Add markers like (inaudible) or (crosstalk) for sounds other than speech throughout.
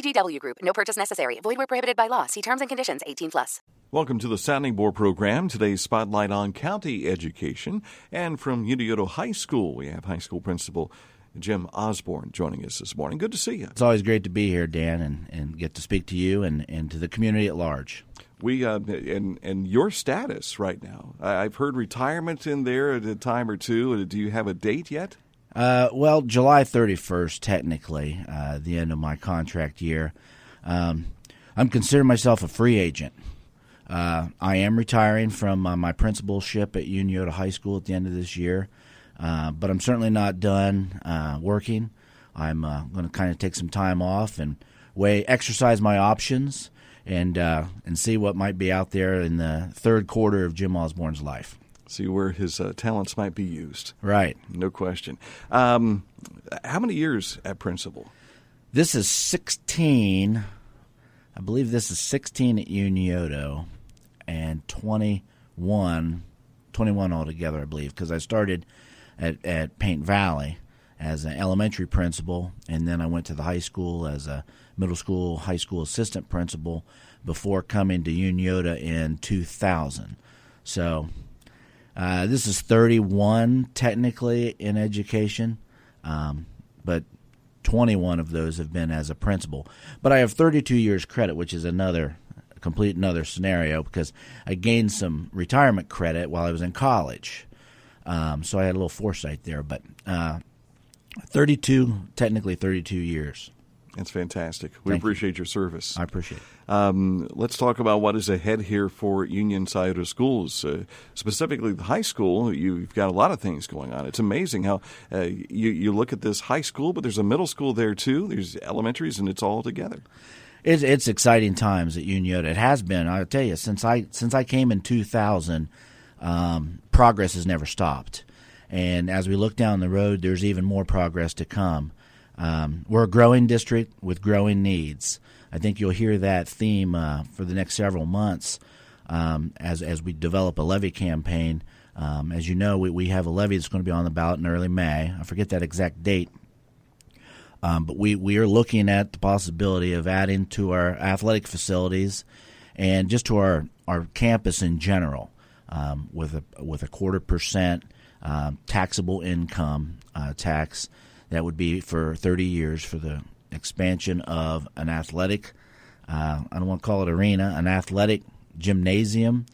VGW Group. No purchase necessary. Void where prohibited by law. See terms and conditions. 18 plus. Welcome to the Sounding Board program. Today's spotlight on county education. And from Unioto High School, we have high school principal Jim Osborne joining us this morning. Good to see you. It's always great to be here, Dan, and, and get to speak to you and, and to the community at large. We uh, and and your status right now. I've heard retirement in there at a time or two. Do you have a date yet? Uh, well, July 31st, technically, uh, the end of my contract year. Um, I'm considering myself a free agent. Uh, I am retiring from uh, my principalship at Unioto High School at the end of this year, uh, but I'm certainly not done uh, working. I'm going to kind of take some time off and weigh, exercise my options and and see what might be out there in the third quarter of Jim Osborne's life. See where his uh, talents might be used. Right, no question. Um, how many years at principal? This is sixteen. I believe this is sixteen at Unioto, and 21, 21 altogether. I believe because I started at at Paint Valley as an elementary principal, and then I went to the high school as a middle school, high school assistant principal before coming to Unioto in 2000. So uh, this is 31 technically in education, um, but 21 of those have been as a principal. But I have 32 years credit, which is another complete another scenario because I gained some retirement credit while I was in college. Um, so I had a little foresight there, but uh, 32, technically 32 years. That's fantastic. We Thank appreciate you. your service. I appreciate it. Um, let's talk about what is ahead here for Union Scioto schools, uh, specifically the high school. You've got a lot of things going on. It's amazing how uh, you, you look at this high school, but there's a middle school there too. There's elementaries, and it's all together. It's, it's exciting times at Union. It has been. I'll tell you since I since I came in 2000, um, progress has never stopped. And as we look down the road, there's even more progress to come. Um, we're a growing district with growing needs. I think you'll hear that theme uh, for the next several months um, as as we develop a levy campaign. Um, as you know, we, we have a levy that's going to be on the ballot in early May. I forget that exact date. Um, but we, we are looking at the possibility of adding to our athletic facilities and just to our, our campus in general um, with a with a quarter percent um, taxable income uh, tax that would be for 30 years for the expansion of an athletic, uh, I don't want to call it arena, an athletic gymnasium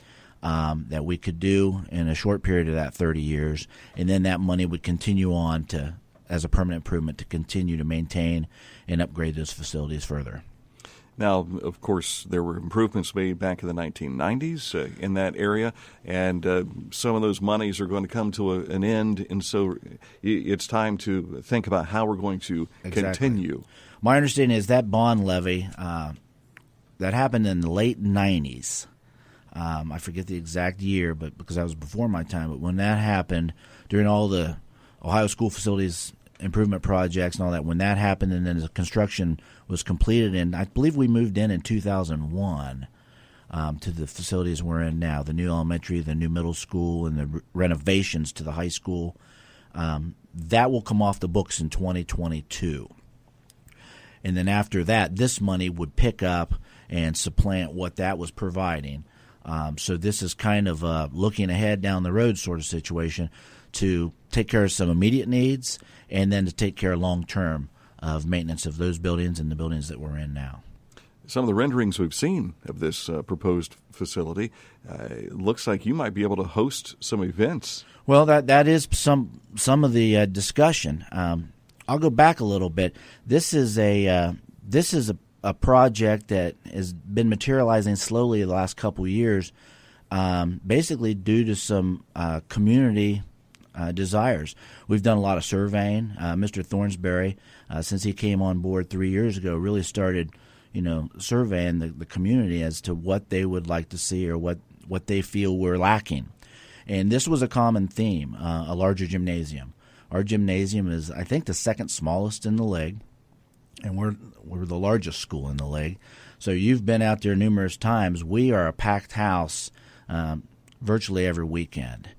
um, that we could do in a short period of that 30 years. And then that money would continue on to, as a permanent improvement, to continue to maintain and upgrade those facilities further. Now, of course, there were improvements made back in the 1990s uh, in that area, and uh, some of those monies are going to come to a, an end, and so it's time to think about how we're going to Exactly. continue. My understanding is that bond levy uh, that happened in the late '90s. Um, I forget the exact year, but because that was before my time. But when that happened, during all the Ohio school facilities improvement projects and all that, when that happened, and then the construction was completed, and I believe we moved in in 2001 um, to the facilities we're in now, the new elementary, the new middle school, and the re- renovations to the high school. Um, that will come off the books in 2022 and then after that, this money would pick up and supplant what that was providing. Um, so this is kind of looking ahead down the road sort of situation to take care of some immediate needs and then to take care long term of maintenance of those buildings and the buildings that we're in now. Some of the renderings we've seen of this uh, proposed facility uh, looks like you might be able to host some events. Well, that that is some some of the uh, discussion. Um, I'll go back a little bit. This is a uh, this is a, a project that has been materializing slowly the last couple years, um, basically due to some uh, community uh, desires. We've done a lot of surveying. Uh, Mr. Thornsberry, uh, since he came on board three years ago, really started, you know, surveying the, the community as to what they would like to see or what, what they feel we're lacking. And this was a common theme: uh, a larger gymnasium. Our gymnasium is, I think, the second smallest in the league, and we're we're the largest school in the league. So you've been out there numerous times. We are a packed house um, virtually every weekend,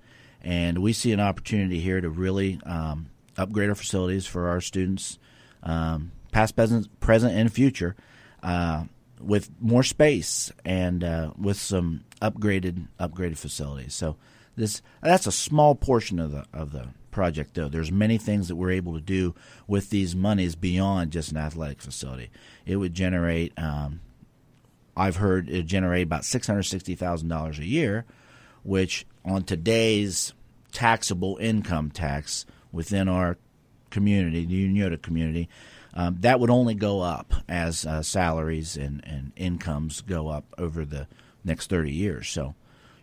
and we see an opportunity here to really um, upgrade our facilities for our students, um, past, present, present, and future, uh, with more space and uh, with some upgraded upgraded facilities. So this that's a small portion of the of the project though. There's many things that we're able to do with these monies beyond just an athletic facility. It would generate um, I've heard it generate about six hundred sixty thousand dollars a year, which on today's taxable income tax within our community, the Unioto community, um, that would only go up as uh, salaries and, and incomes go up over the next 30 years. So,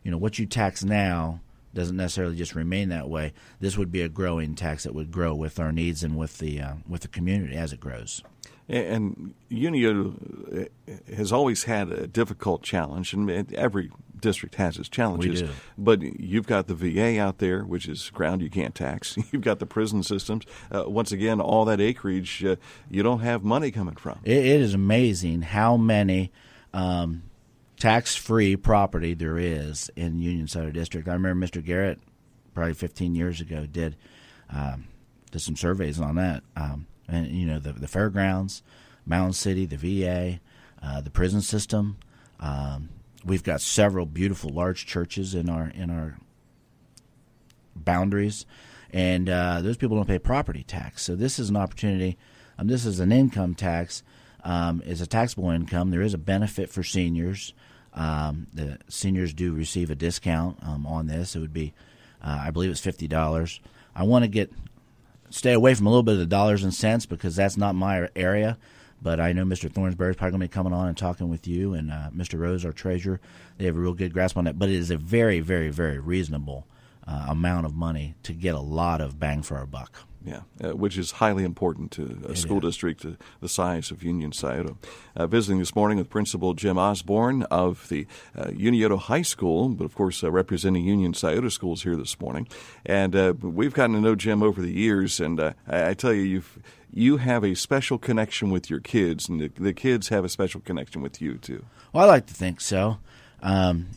you know, what you tax now doesn't necessarily just remain that way. This would be a growing tax that would grow with our needs and with the uh, with the community as it grows. And Unio has always had a difficult challenge, and every district has its challenges. But you've got the VA out there, which is ground you can't tax. (laughs) You've got the prison systems. Uh, once again, all that acreage uh, you don't have money coming from. it, it is amazing how many um, tax-free property there is in Union Center District. I remember Mr. Garrett, probably 15 years ago, did um, did some surveys on that. Um, and you know the the fairgrounds, Mountain City, the VA, uh, the prison system. Um, we've got several beautiful large churches in our in our boundaries, and uh, those people don't pay property tax. So this is an opportunity. Um, this is an income tax. Um, it's a taxable income. There is a benefit for seniors. Um, the seniors do receive a discount um, on this. It would be, uh, I believe, it's fifty dollars. I want to get stay away from a little bit of the dollars and cents because that's not my area. But I know Mr. Thornsberry is probably going to be coming on and talking with you and uh, Mr. Rose, our treasurer. They have a real good grasp on that. But it is a very, very, very reasonable uh, amount of money to get a lot of bang for our buck. Yeah, uh, which is highly important to a school district uh, the size of Union Scioto. Uh, visiting this morning with Principal Jim Osborne of the uh, Unioto High School, but of course uh, representing Union Scioto schools here this morning. And uh, we've gotten to know Jim over the years, and I, I tell you, you've you have a special connection with your kids, and the, the, kids have a special connection with you too. Well, I like to think so. Um,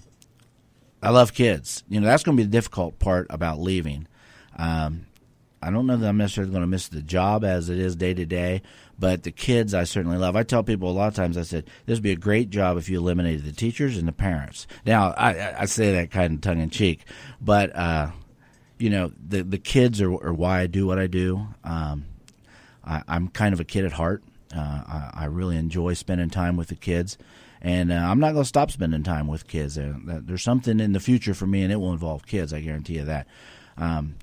I love kids. You know, that's going to be the difficult part about leaving. Um, I don't know that I'm necessarily going to miss the job as it is day to day, but the kids I certainly love. I tell people a lot of times, I said, this would be a great job if you eliminated the teachers and the parents. Now, I, I say that kind of tongue in cheek, but, uh, you know, the, the kids are, are, why I do what I do. Um, I, am kind of a kid at heart. Uh, I, I, really enjoy spending time with the kids, and uh, I'm not going to stop spending time with kids. There, there's something in the future for me, and it will involve kids. I guarantee you that. Um,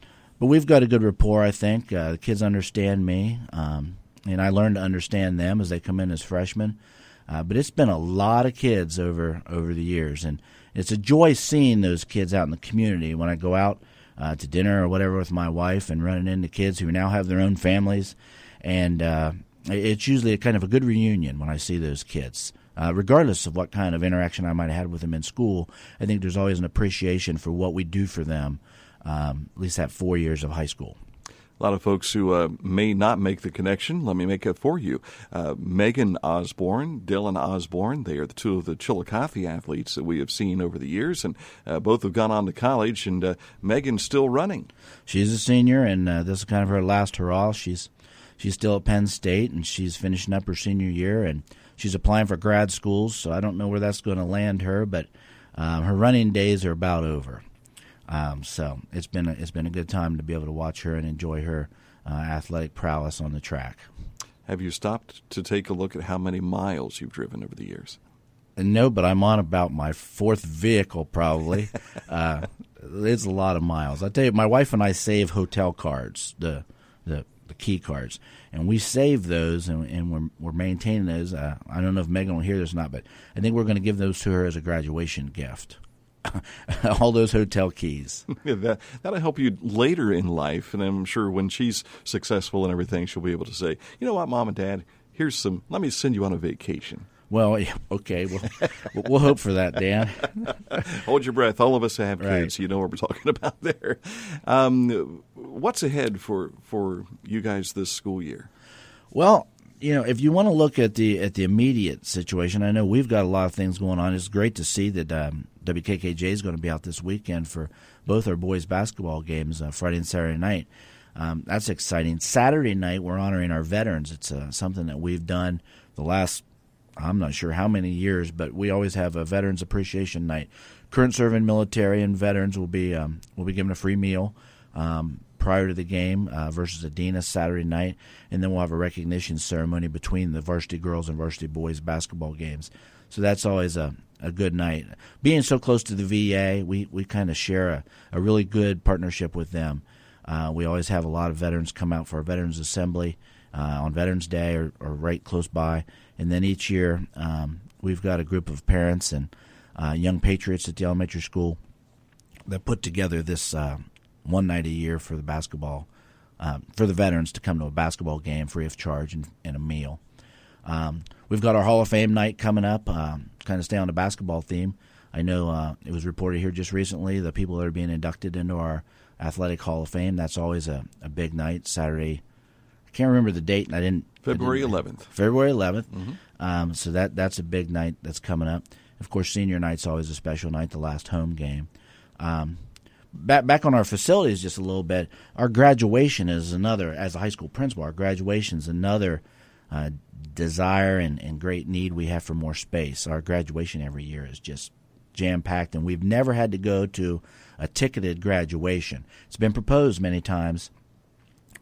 but we've got a good rapport. I think uh, the kids understand me, um, and I learn to understand them as they come in as freshmen. Uh, but it's been a lot of kids over over the years, and it's a joy seeing those kids out in the community. When I go out uh, to dinner or whatever with my wife, and running into kids who now have their own families, and uh, it's usually a kind of a good reunion when I see those kids. Uh, regardless of what kind of interaction I might have had with them in school, I think there's always an appreciation for what we do for them um, at least that four years of high school. A lot of folks who uh, may not make the connection, let me make it for you. Uh, Megan Osborne, Dylan Osborne, they are the two of the Chillicothe athletes that we have seen over the years, and uh, both have gone on to college, and uh, Megan's still running. She's a senior, and uh, this is kind of her last hurrah. She's she's still at Penn State, and she's finishing up her senior year, and she's applying for grad schools, so I don't know where that's going to land her, but uh, her running days are about over. Um, so it's been a, it's been a good time to be able to watch her and enjoy her uh, athletic prowess on the track. Have you stopped to take a look at how many miles you've driven over the years? No, but I'm on about my fourth vehicle probably. (laughs) uh, it's a lot of miles. I tell you, my wife and I save hotel cards, the the, the key cards, and we save those and, and we're we're maintaining those. Uh, I don't know if Megan will hear this or not, but I think we're going to give those to her as a graduation gift. (laughs) all those hotel keys. (laughs) Yeah, that that'll help you later in life, and I'm sure when she's successful and everything, she'll be able to say, "You know what, Mom and Dad, here's some. Let me send you on a vacation." Well, yeah, okay, well, (laughs) we'll hope for that, Dan. Hold your breath. All of us have kids, Right. so you know what we're talking about there. Um, what's ahead for for you guys this school year? Well, you know, if you want to look at the at the immediate situation, I know we've got a lot of things going on. It's great to see that um, WKKJ is going to be out this weekend for both our boys basketball games, uh, Friday and Saturday night. Um, that's exciting. Saturday night, we're honoring our veterans. It's uh, something that we've done the last I'm not sure how many years, but we always have a Veterans Appreciation Night. Current serving military and veterans will be um, will be given a free meal um, prior to the game uh, versus Adena Saturday night, and then we'll have a recognition ceremony between the varsity girls and varsity boys basketball games. So that's always a, a good night. Being so close to the VA, we, we kind of share a, a really good partnership with them. Uh, we always have a lot of veterans come out for our Veterans Assembly uh, on Veterans Day or, or right close by. And then each year, um, we've got a group of parents and uh, young patriots at the elementary school that put together this uh, one night a year for the basketball, uh, for the veterans to come to a basketball game free of charge and, and a meal. Um, we've got our Hall of Fame night coming up, um, kind of stay on the basketball theme. I know uh, it was reported here just recently the people that are being inducted into our Athletic Hall of Fame. That's always a, a big night, Saturday. I can't remember the date, and I didn't. February 11th. February 11th. Um, so that that's a big night that's coming up. Of course, senior night's always a special night, the last home game. Um, back back on our facilities just a little bit. Our graduation is another, as a high school principal, our graduation is another uh, desire and, and great need we have for more space. Our graduation every year is just jam packed, and we've never had to go to a ticketed graduation. It's been proposed many times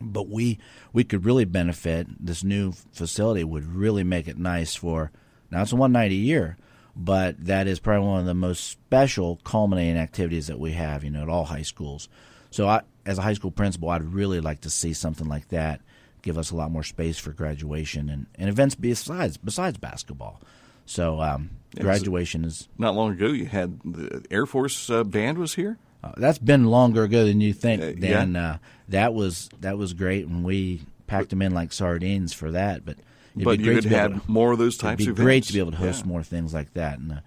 but we we could really benefit. This new facility would really make it nice for. Now it's a one night a year, but that is probably one of the most special culminating activities that we have. You know, at all high schools. So I, as a high school principal, I'd really like to see something like that. Give us a lot more space for graduation and, and events besides besides basketball. So um, Yeah, graduation is Not long ago, you had the Air Force uh, band was here. uh, that's been longer ago than you think, Uh, Dan. yeah. Uh, that was that was great, and we packed them in like sardines for that. But it'd but you great could have to- more of those types It'd be of great events. to be able to host Yeah. more things like that, and the,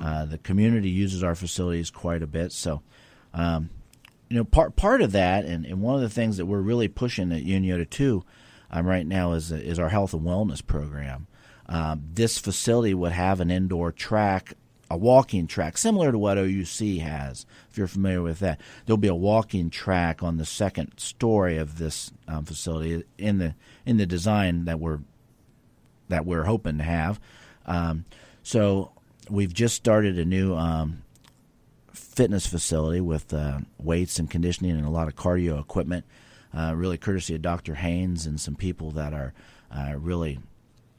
uh, the community uses our facilities quite a bit. So, um, you know, part part of that, and, and one of the things that we're really pushing at Unioto too, um, right now is is our health and wellness program. Um, this facility would have an indoor track, a walking track, similar to what OUC has. If you're familiar with that, there'll be a walking track on the second story of this um, facility in the in the design that we're that we're hoping to have. Um, so we've just started a new um, fitness facility with uh, weights and conditioning and a lot of cardio equipment. Uh, really, courtesy of Dr. Haynes and some people that are uh, really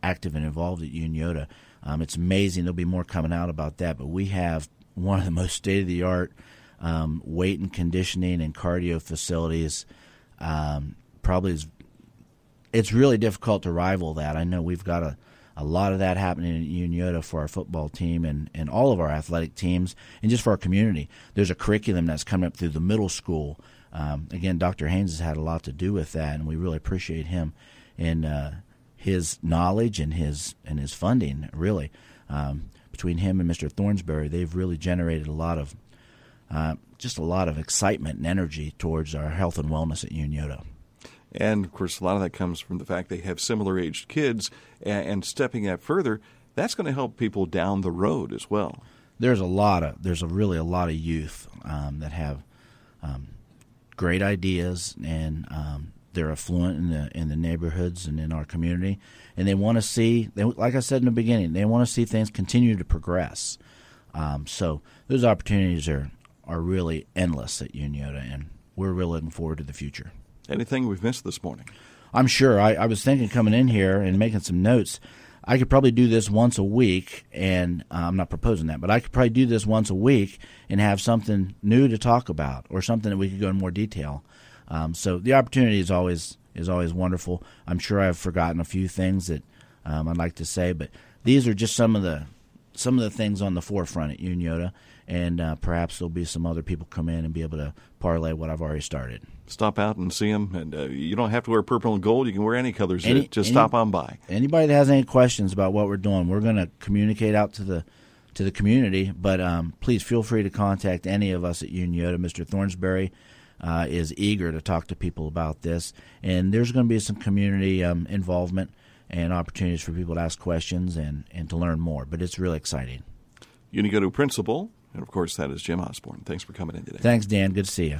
active and involved at Unioto. Um, it's amazing. There'll be more coming out about that, but we have one of the (laughs) most state of the art um, weight and conditioning and cardio facilities. Um, probably is it's really difficult to rival that. I know we've got a, a lot of that happening at Unioto for our football team and, and all of our athletic teams and just for our community. There's a curriculum that's coming up through the middle school. Um, again, Dr. Haynes has had a lot to do with that, and we really appreciate him and uh, his knowledge and his and his funding. Really, um, between him and Mr. Thornsberry, they've really generated a lot of uh, just a lot of excitement and energy towards our health and wellness at Unioto. And of course, a lot of that comes from the fact they have similar aged kids, and, stepping that further, that's going to help people down the road as well. there's a lot of there's a really a lot of youth um, that have um, great ideas and um, they're affluent in the in the neighborhoods and in our community, and they want to see they like I said in the beginning they want to see things continue to progress. Um, so those opportunities are are really endless at Unioto, and we're really looking forward to the future. Anything we've missed this morning? I'm sure. I, I was thinking coming in here and making some notes. I could probably do this once a week, and uh, I'm not proposing that, but I could probably do this once a week and have something new to talk about, or something that we could go in more detail. Um, so the opportunity is always is always wonderful. I'm sure I've forgotten a few things that um, I'd like to say, but these are just some of the some of the things on the forefront at Unioto, and uh, perhaps there'll be some other people come in and be able to parlay what I've already started. Stop out and see them, and uh, you don't have to wear purple and gold. You can wear any colors. Any- Just any- stop on by. Anybody that has any questions about what we're doing, we're going to communicate out to the to the community. But um, please feel free to contact any of us at Unioto. Mr. Thornsberry uh, is eager to talk to people about this, and there's going to be some community um, involvement and opportunities for people to ask questions and, and to learn more. But it's really exciting. Unioto principal, and of course that is Jim Osborne. Thanks for coming in today. Thanks, Dan. Good to see you.